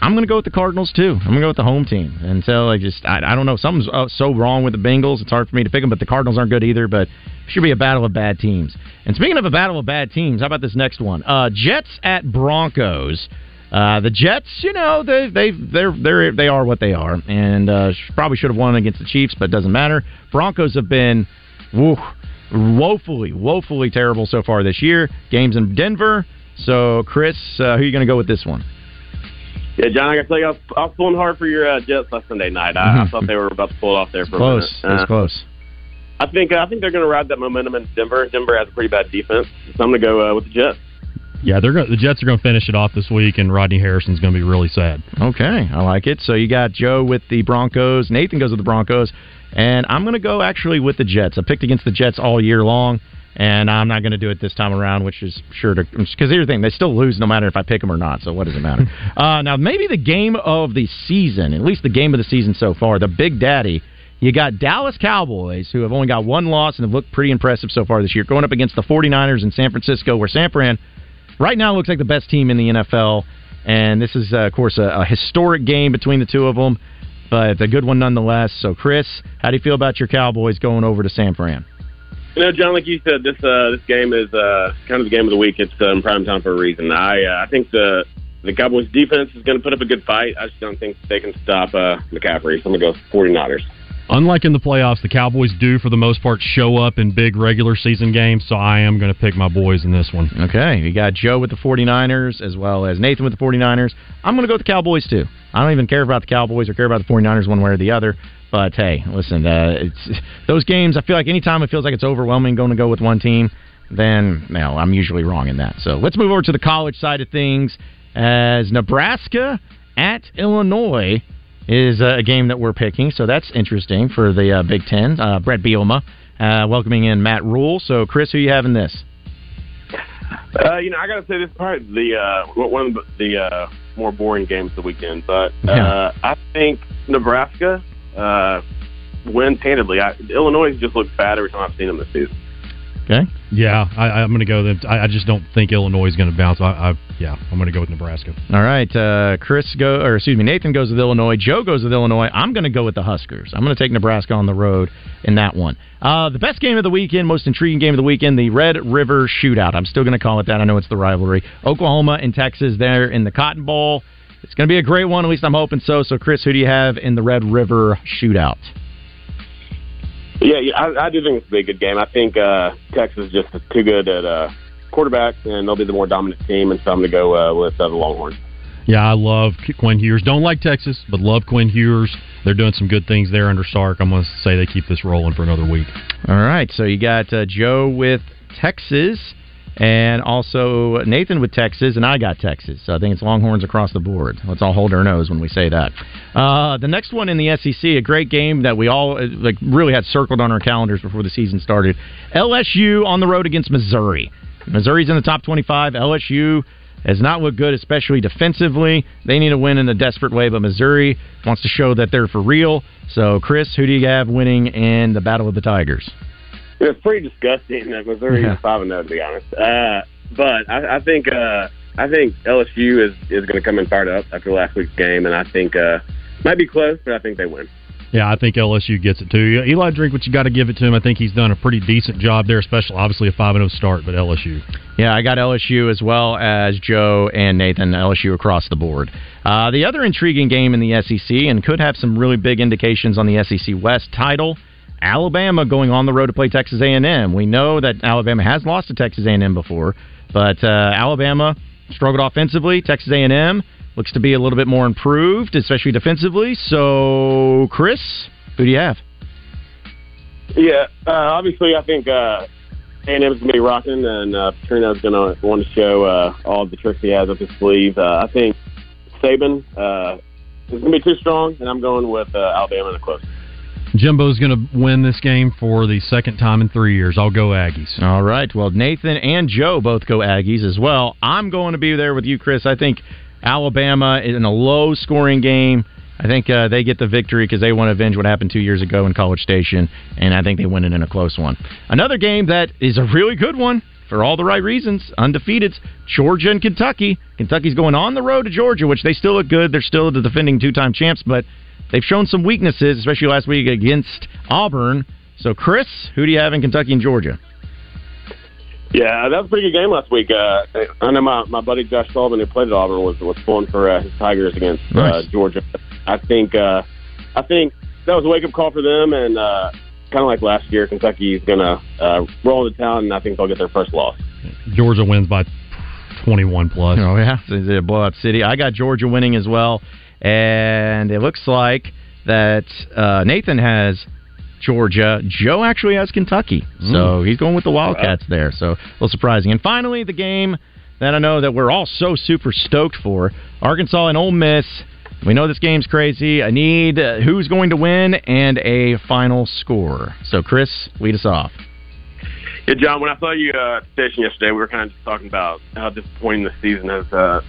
I'm going to go with the Cardinals too. I'm going to go with the home team until I just I, I don't know something's uh, so wrong with the Bengals. It's hard for me to pick them, but the Cardinals aren't good either. But it should be a battle of bad teams. And speaking of a battle of bad teams, how about this next one? Uh, Jets at Broncos. Uh, the Jets, you know, they they they're they're they are what they are, and uh, probably should have won against the Chiefs, but it doesn't matter. Broncos have been, woo, woefully, woefully terrible so far this year. Games in Denver. So, Chris, uh, who are you going to go with this one? Yeah, John, I gotta tell you, I was, I was pulling hard for your uh, Jets last Sunday night. I, I thought they were about to pull it off there for Close, a minute. it's Uh, close. I think uh, I think they're gonna ride that momentum in Denver. Denver has a pretty bad defense, so I'm gonna go uh, with the Jets. Yeah, they're going the Jets are going to finish it off this week, and Rodney Harrison's going to be really sad. Okay, I like it. So you got Joe with the Broncos. Nathan goes with the Broncos, and I'm going to go actually with the Jets. I picked against the Jets all year long, and I'm not going to do it this time around, which is sure to because here's the thing: they still lose no matter if I pick them or not. So what does it matter? [laughs] uh, now maybe the game of the season, at least the game of the season so far, the Big Daddy. You got Dallas Cowboys, who have only got one loss and have looked pretty impressive so far this year, going up against the 49ers in San Francisco, where San Fran right now looks like the best team in the NFL. And this is, uh, of course, a, a historic game between the two of them, but a good one nonetheless. So, Chris, how do you feel about your Cowboys going over to San Fran? You know, John, like you said, this uh, this game is uh, kind of the game of the week. It's in prime time for a reason. I uh, I think the the Cowboys defense is going to put up a good fight. I just don't think they can stop uh, McCaffrey. So I'm going to go 49ers. Unlike in the playoffs, the Cowboys do, for the most part, show up in big regular season games, so I am going to pick my boys in this one. Okay, you got Joe with the 49ers as well as Nathan with the 49ers. I'm going to go with the Cowboys too. I don't even care about the Cowboys or care about the 49ers one way or the other. But hey, listen, uh, it's [laughs] those games. I feel like anytime it feels like it's overwhelming going to go with one team, then no, I'm usually wrong in that. So let's move over to the college side of things. As Nebraska at Illinois is uh, a game that we're picking, so that's interesting for the uh, Big Ten. Uh, Bret Bielema uh, welcoming in Matt Rhule. So, Chris, who you have in this? Uh, you know, I got to say this is probably the uh, one of the uh, more boring games of the weekend, but uh, Yeah. I think Nebraska uh, wins handedly. I, Illinois just looks bad every time I've seen them this season. Okay. Yeah, I, I'm going to go. Them. I, I just don't think Illinois is going to bounce. I, I yeah, I'm going to go with Nebraska. All right, uh, Chris go or excuse me, Nathan goes with Illinois. Joe goes with Illinois. I'm going to go with the Huskers. I'm going to take Nebraska on the road in that one. Uh, the best game of the weekend, most intriguing game of the weekend, the Red River Shootout. I'm still going to call it that. I know it's the rivalry. Oklahoma and Texas there in the Cotton Bowl. It's going to be a great one. At least I'm hoping so. So, Chris, who do you have in the Red River Shootout? Yeah, yeah I, I do think it's a big good game. I think uh, Texas is just too good at uh, quarterback, and they'll be the more dominant team, and so I'm going to go uh, with uh, the Longhorns. Yeah, I love Quinn Ewers. Don't like Texas, but love Quinn Ewers. They're doing some good things there under Sark. I'm going to say they keep this rolling for another week. All right, so you got uh, Joe with Texas, and also Nathan with Texas, and I got Texas. So I think it's Longhorns across the board. Let's all hold our nose when we say that. Uh, the next one in the SEC, a great game that we all uh, like really had circled on our calendars before the season started. LSU on the road against Missouri. Missouri's in the top 25. LSU has not looked good, especially defensively. They need a win in a desperate way, but Missouri wants to show that they're for real. So, Chris, who do you have winning in the Battle of the Tigers? It's pretty disgusting that Missouri Yeah. is five and zero, to be honest. Uh, but I, I think uh, I think LSU is is going to come in fired up after last week's game, and I think uh, might be close, but I think they win. Yeah, I think LSU gets it too. Eli Drinkwitz, you got to give it to him. I think he's done a pretty decent job there, especially obviously a five and zero start, but LSU. Yeah, I got LSU as well as Joe and Nathan. LSU across the board. Uh, the other intriguing game in the SEC and could have some really big indications on the SEC West title. Alabama going on the road to play Texas A&M. We know that Alabama has lost to Texas A&M before, but uh, Alabama struggled offensively. Texas A&M looks to be a little bit more improved, especially defensively. So, Chris, who do you have? Yeah, uh, obviously, I think uh, A&M is going to be rocking, and uh, Petrino's going to want to show uh, all the tricks he has up his sleeve. Uh, I think Saban uh, is going to be too strong, and I'm going with uh, Alabama in a close. Jimbo's going to win this game for the second time in three years. I'll go Aggies. All right. Well, Nathan and Joe both go Aggies as well. I'm going to be there with you, Chris. I think Alabama is in a low scoring game. I think uh, they get the victory because they want to avenge what happened two years ago in College Station, and I think they win it in a close one. Another game that is a really good one for all the right reasons. Undefeated, Georgia and Kentucky. Kentucky's going on the road to Georgia, which they still look good. They're still the defending two-time champs, but they've shown some weaknesses, especially last week against Auburn. So, Chris, who do you have in Kentucky and Georgia? Yeah, that was a pretty good game last week. Uh, I know my, my buddy Josh Sullivan, who played at Auburn, was was pulling for uh, his Tigers against Nice. uh, Georgia. I think uh, I think that was a wake up call for them, and uh, kind of like last year, Kentucky's gonna uh, roll into town, and I think they'll get their first loss. Georgia wins by 21 plus. Oh yeah, it's a blowout city. I got Georgia winning as well, and it looks like that uh, Nathan has Georgia. Joe actually has Kentucky, so he's going with the Wildcats there. So a little surprising. And finally, the game that I know that we're all so super stoked for: Arkansas and Ole Miss. We know this game's crazy. I need uh, who's going to win and a final score. So, Chris, lead us off. Yeah, John. When I saw you uh, at the station yesterday, we were kind of just talking about how disappointing the season has uh,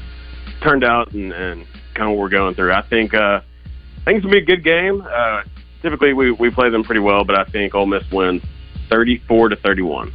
turned out, and, and kind of what we're going through. I think uh, I think it's gonna be a good game. Uh, typically, we we play them pretty well, but I think Ole Miss wins thirty-four to thirty-one.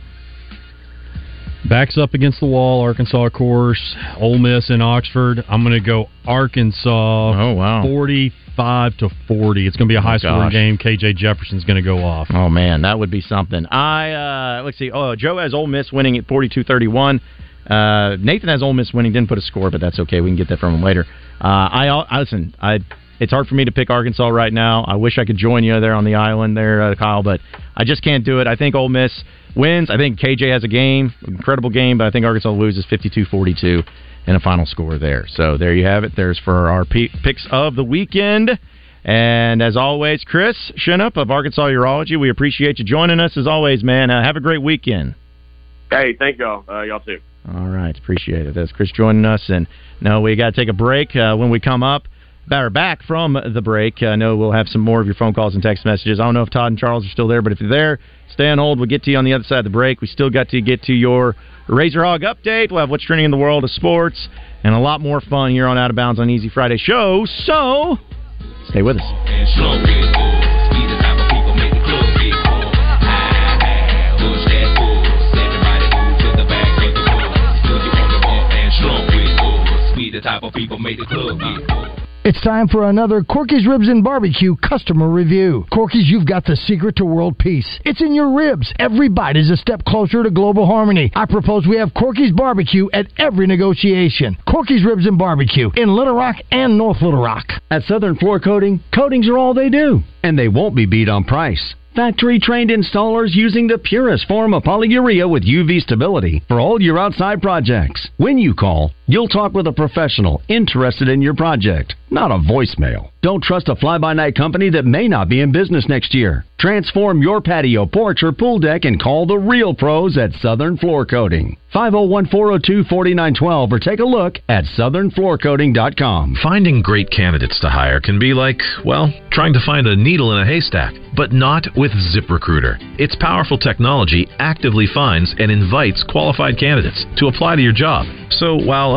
Backs up against the wall, Arkansas, of course. Ole Miss in Oxford. I'm going to go Arkansas. Oh wow, 45 to 40. It's going to be a high scoring gosh. game. KJ Jefferson's going to go off. Oh man, that would be something. I uh let's see. Oh, Joe has Ole Miss winning at 42-31. Uh, Nathan has Ole Miss winning. Didn't put a score, but that's okay. We can get that from him later. Uh, I, I listen. I it's hard for me to pick Arkansas right now. I wish I could join you there on the island there, uh, Kyle, but I just can't do it. I think Ole Miss wins. I think KJ has a game, incredible game, but I think Arkansas loses 52-42 in a final score there. So there you have it. There's for our pe- picks of the weekend. And as always, Chris Shinup of Arkansas Urology, we appreciate you joining us as always, man. Uh, have a great weekend. Hey, thank y'all. Uh, y'all too. All right, appreciate it. That's Chris joining us, and no, we got to take a break. Uh, when we come up, or back from the break, I know we'll have some more of your phone calls and text messages. I don't know if Todd and Charles are still there, but if you're there, stay on hold. We'll get to you on the other side of the break. We still got to get to your Razor Hog update. We'll have what's trending in the world of sports and a lot more fun here on Out of Bounds on Easy Friday show. So stay with us. It's time for another Corky's Ribs and Barbecue customer review. Corky's, you've got the secret to world peace. It's in your ribs. Every bite is a step closer to global harmony. I propose we have Corky's Barbecue at every negotiation. Corky's Ribs and Barbecue in Little Rock and North Little Rock. At Southern Floor Coating, coatings are all they do, and they won't be beat on price. Factory trained installers using the purest form of polyurea with UV stability for all your outside projects. When you call, you'll talk with a professional interested in your project, not a voicemail. Don't trust a fly by night company that may not be in business next year. Transform your patio, porch, or pool deck and call the real pros at Southern Floor Coating. 501 402 4912 or take a look at southernfloorcoating.com. Finding great candidates to hire can be like, well, trying to find a needle in a haystack, but not with ZipRecruiter. Its powerful technology actively finds and invites qualified candidates to apply to your job. So while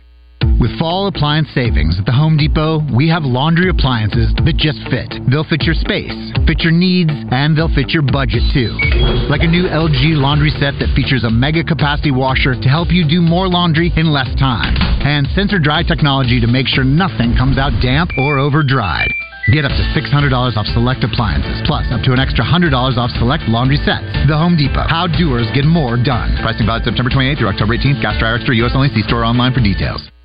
With fall appliance savings at the Home Depot, we have laundry appliances that just fit. They'll fit your space, fit your needs, and they'll fit your budget too. Like a new LG laundry set that features a mega capacity washer to help you do more laundry in less time, and sensor dry technology to make sure nothing comes out damp or over dried. Get up to $600 off select appliances, plus up to an extra $100 off select laundry sets. The Home Depot. How doers get more done. Pricing valid September 28th through October 18th. Gas dry extra U.S. only. See store online for details.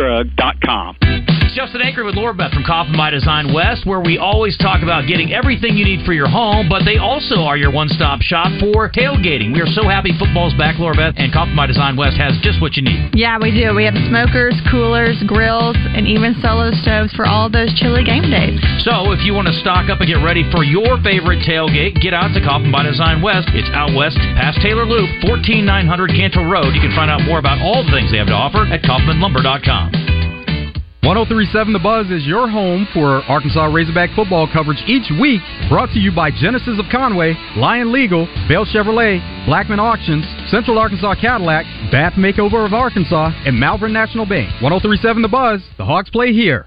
Drug.com. It's Justin Anchor with Laura Beth from Kaufman by Design West, where we always talk about getting everything you need for your home, but they also are your one stop shop for tailgating. We are so happy football's back, Laura Beth, and Kaufman by Design West has just what you need. Yeah, we do. We have smokers, coolers, grills, and even solo stoves for all those chilly game days. So if you want to stock up and get ready for your favorite tailgate, get out to Kaufman by Design West. It's out west past Taylor Loop, 14900 Cantrell Road. You can find out more about all the things they have to offer at kaufmanlumber.com. 1037 The Buzz is your home for Arkansas Razorback football coverage each week, brought to you by Genesis of Conway, Lion Legal, Bell Chevrolet, Blackman Auctions, Central Arkansas Cadillac, Bath Makeover of Arkansas, and Malvern National Bank. 1037 The Buzz, the Hawks play here.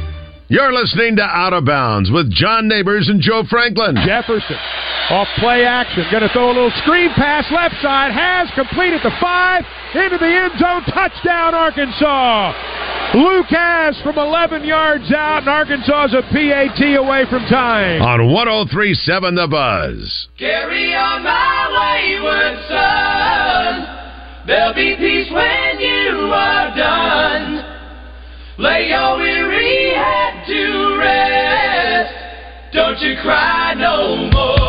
You're listening to Out of Bounds with John Neighbors and Joe Franklin. Jefferson off play action. Going to throw a little screen pass left side. Has completed the five into the end zone. Touchdown, Arkansas. Lucas from 11 yards out, and Arkansas is a PAT away from time. On 1037 The Buzz. Carry on my wayward son. There'll be peace when you are done. Lay your weary head to rest. Don't you cry no more.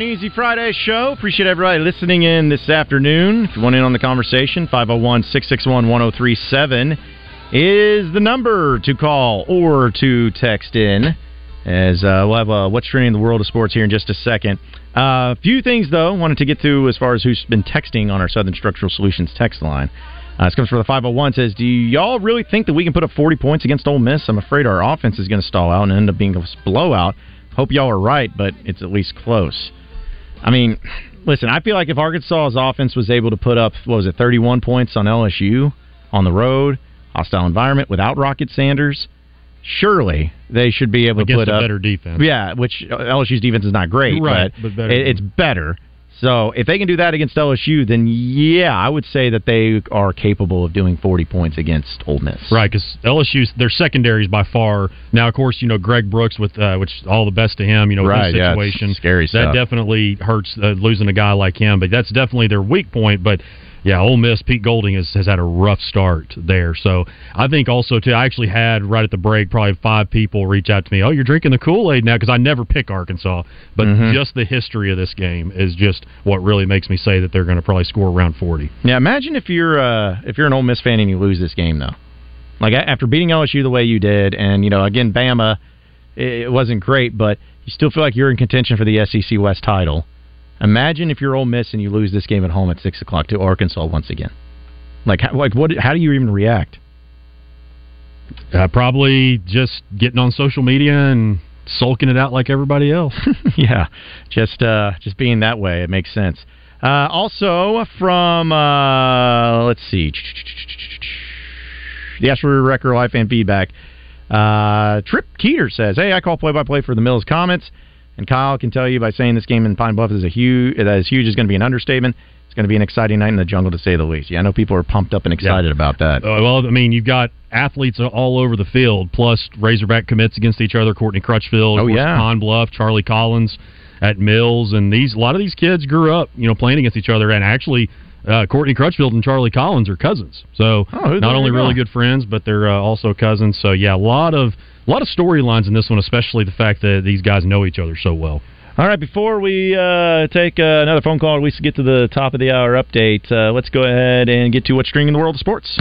An Easy Friday show. Appreciate everybody listening in this afternoon. If you want in on the conversation, 501 661 1037 is the number to call or to text in. As uh, we'll have uh, what's trending in the world of sports here in just a second. A uh, few things, though, wanted to get to as far as who's been texting on our Southern Structural Solutions text line. Uh, this comes from the 501. Says, "Do y'all really think that we can put up 40 points against Ole Miss? I'm afraid our offense is going to stall out and end up being a blowout. Hope y'all are right, but it's at least close." I mean, listen, I feel like if Arkansas's offense was able to put up what was it, 31 points on LSU on the road, hostile environment without Rocket Sanders, surely they should be able Against to put a up better defense. Yeah, which LSU's defense is not great, Right, but, but better. it- it's better. So if they can do that against LSU, then yeah, I would say that they are capable of doing 40 points against Ole Miss. Right, because LSU's their secondary is by far now. Of course, you know Greg Brooks with uh, which all the best to him. You know with Right, his yeah, it's situation, That definitely hurts uh, losing a guy like him. But that's definitely their weak point. But yeah, Ole Miss Pete Golding has, has had a rough start there. So I think also too. I actually had right at the break probably five people reach out to me. Oh, you're drinking the Kool Aid now because I never pick Arkansas, but Mhm. just the history of this game is just what really makes me say that they're going to probably score around forty. Yeah, imagine if you're uh, if you're an Ole Miss fan and you lose this game though. Like after beating LSU the way you did, and you know again Bama, it wasn't great, but you still feel like you're in contention for the SEC West title. Imagine if you're Ole Miss and you lose this game at home at six o'clock to Arkansas once again. Like, how, like what? How do you even react? Uh, probably just getting on social media and sulking it out like everybody else. [laughs] yeah, just uh, just being that way, it makes sense. Uh, also from uh, let's see, the Ashford Wrecker Life and feedback. Uh, Trip Keeter says, "Hey, I call play-by-play for the Mills Comets, and Kyle can tell you by saying this game in Pine Bluff is a huge that is huge is going to be an understatement. It's going to be an exciting night in the jungle to say the least. Yeah, I know people are pumped up and excited about that. Uh, well, I mean, you've got athletes all over the field, plus Razorback commits against each other. Courtney Crutchfield, Oh, yeah. Pine Bluff, Charlie Collins at Mills, and these a lot of these kids grew up, you know, playing against each other, and actually. Uh, Courtney Crutchfield and Charlie Collins are cousins, so Oh, not only really good friends, but they're uh, also cousins. So yeah, a lot of a lot of storylines in this one, especially the fact that these guys know each other so well. All right, before we uh, take uh, another phone call, we get to the top of the hour update. Uh, let's go ahead and get to what's stringing the world of sports.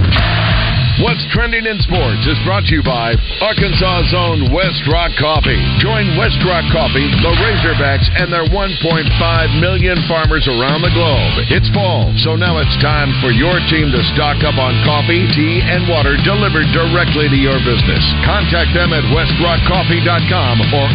What's trending in sports is brought to you by Arkansas's own Westrock Coffee. Join Westrock Coffee, the Razorbacks, and their 1.5 million farmers around the globe. It's fall, so now it's time for your team to stock up on coffee, tea, and water delivered directly to your business. Contact them at westrockcoffee.com or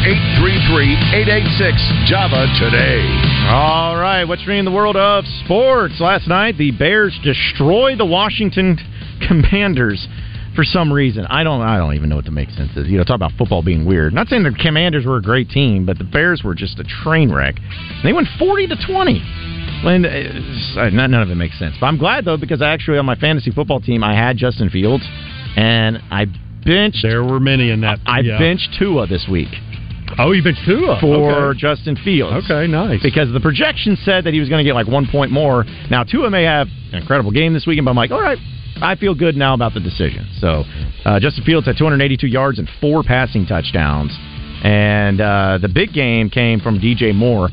833-886-JAVA today. All right, what's stringing the world of sports? Last night, the Bears destroyed the Washington Commanders for some reason. I don't. I don't even know what the make sense is. You know, talk about football being weird. Not saying the Commanders were a great team, but the Bears were just a train wreck. And they went forty to twenty. When uh, none of it makes sense. But I'm glad though because actually on my fantasy football team I had Justin Fields, and I benched. There were many in that. I yeah. benched Tua this week. Oh, you benched Tua for Okay. Justin Fields. Okay, nice. Because the projection said that he was going to get like one point more. Now Tua may have an incredible game this weekend, but I'm like, all right, I feel good now about the decision. So uh, Justin Fields had 282 yards and four passing touchdowns, and uh, the big game came from DJ Moore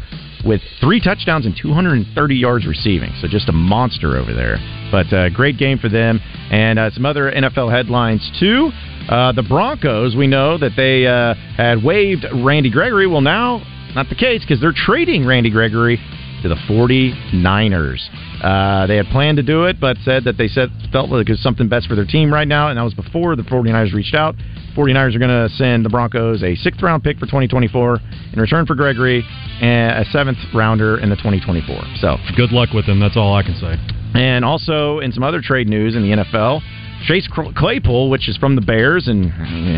with three touchdowns and 230 yards receiving. So just a monster over there. But uh, great game for them, and uh, some other NFL headlines too. Uh, the Broncos, we know that they uh, had waived Randy Gregory. Well, now not the case because they're trading Randy Gregory to the 49ers. Uh, they had planned to do it, but said that they said felt like it was something best for their team right now, and that was before the 49ers reached out. 49ers are going to send the Broncos a sixth round pick for 2024 in return for Gregory and a seventh rounder in the 2024. So good luck with them. That's all I can say. and also in some other trade news in the NFL, Chase Claypool, which is from the Bears, and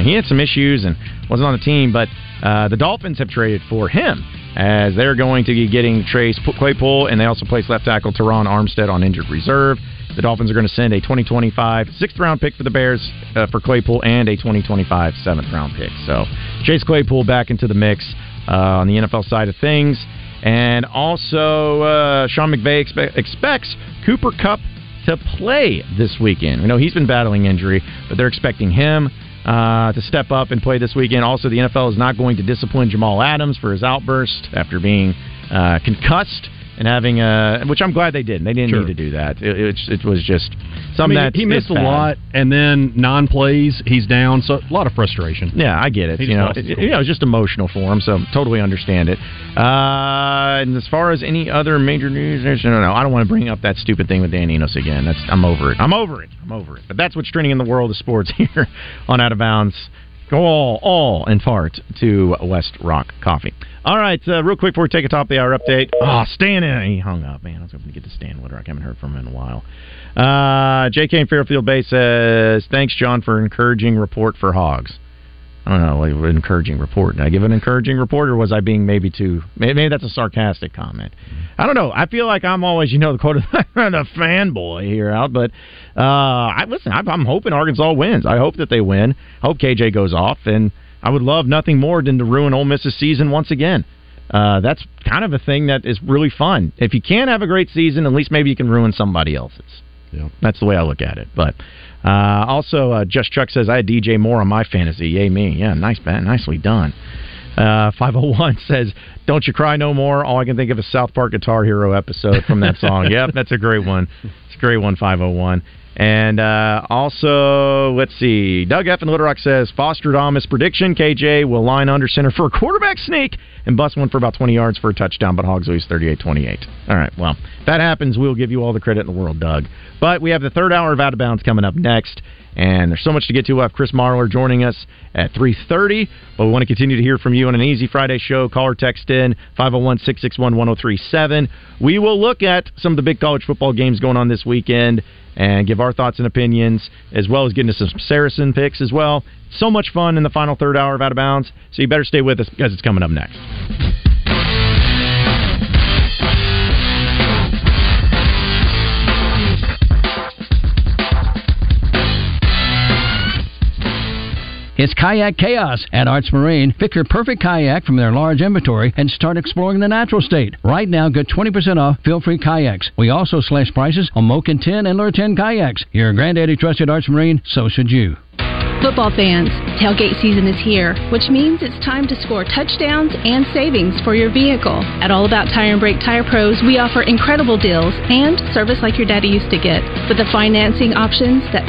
he had some issues and wasn't on the team, but uh, the Dolphins have traded for him as they're going to be getting Chase Claypool, and they also place left tackle Terron Armstead on injured reserve. The Dolphins are going to send a 2025 sixth round pick for the Bears uh, for Claypool and a 2025 seventh round pick. So Chase Claypool back into the mix uh, on the NFL side of things. And also, uh, Sean McVay expe- expects Cooper Kupp to play this weekend. We know he's been battling injury, but they're expecting him uh, to step up and play this weekend. Also, the NFL is not going to discipline Jamal Adams for his outburst after being uh, concussed and having a, which I'm glad they didn't. They didn't Sure. need to do that. It, it, it was just I mean, that he missed a bad. lot, and then non plays, he's down. So a lot of frustration. Yeah, I get it. He you know, it, you know, it's just emotional for him, so totally understand it. Uh, and as far as any other major news, there's no, no. I don't want to bring up that stupid thing with Dan Enos again. That's I'm over it. I'm over it. I'm over it. But that's what's trending in the world of sports [laughs] here on Out of Bounds. Go all, all in part to Westrock Coffee. All right, uh, real quick before we take a top of the hour update. Oh, Stan, uh, he hung up, man. I was hoping to get to Stan Woodrock. I haven't heard from him in a while. Uh, J.K. in Fairfield Bay says, Thanks, John, for encouraging report for Hogs. I don't know, like an encouraging report. Did I give an encouraging report, or was I being maybe too? Maybe, that's a sarcastic comment. I don't know. I feel like I'm always, you know, the quote [laughs] of the fanboy here out, but uh, I listen. I, I'm hoping Arkansas wins. I hope that they win. I hope KJ goes off, and I would love nothing more than to ruin Ole Miss's season once again. Uh, that's kind of a thing that is really fun. If you can't have a great season, at least maybe you can ruin somebody else's. Yeah. That's the way I look at it. But uh, also, uh, Just Chuck says I had DJ Moore on my fantasy. Yay me! Yeah, nice, man, nicely done. Uh, 501 [laughs] says, "Don't you cry no more." All I can think of is South Park Guitar Hero episode from that song. [laughs] yep, that's a great one. It's a great one. 501. And uh, also, let's see. Doug F. in Little Rock says Fostradamus prediction: KJ will line under center for a quarterback sneak and bust one for about 20 yards for a touchdown, but Hogs lose 38-28. All right, well, if that happens, we'll give you all the credit in the world, Doug. But we have the third hour of Out of Bounds coming up next, and there's so much to get to. We'll have Chris Marler joining us at 3.30, but we want to continue to hear from you on an Easy Friday show. Call or text in 501-661-1037. We will look at some of the big college football games going on this weekend and give our thoughts and opinions, as well as getting to some Saracen picks as well. So much fun in the final third hour of Out of Bounds, so you better stay with us because it's coming up next. It's Kayak Chaos at Arts Marine. Pick your perfect kayak from their large inventory and start exploring the natural state. Right now, get 20% off feel-free kayaks. We also slash prices on Moken 10 and Lure 10 kayaks. Your granddaddy trusted Arts Marine, so should you. Football fans, tailgate season is here, which means it's time to score touchdowns and savings for your vehicle. At All About Tire and Brake Tire Pros, we offer incredible deals and service like your daddy used to get, with the financing options that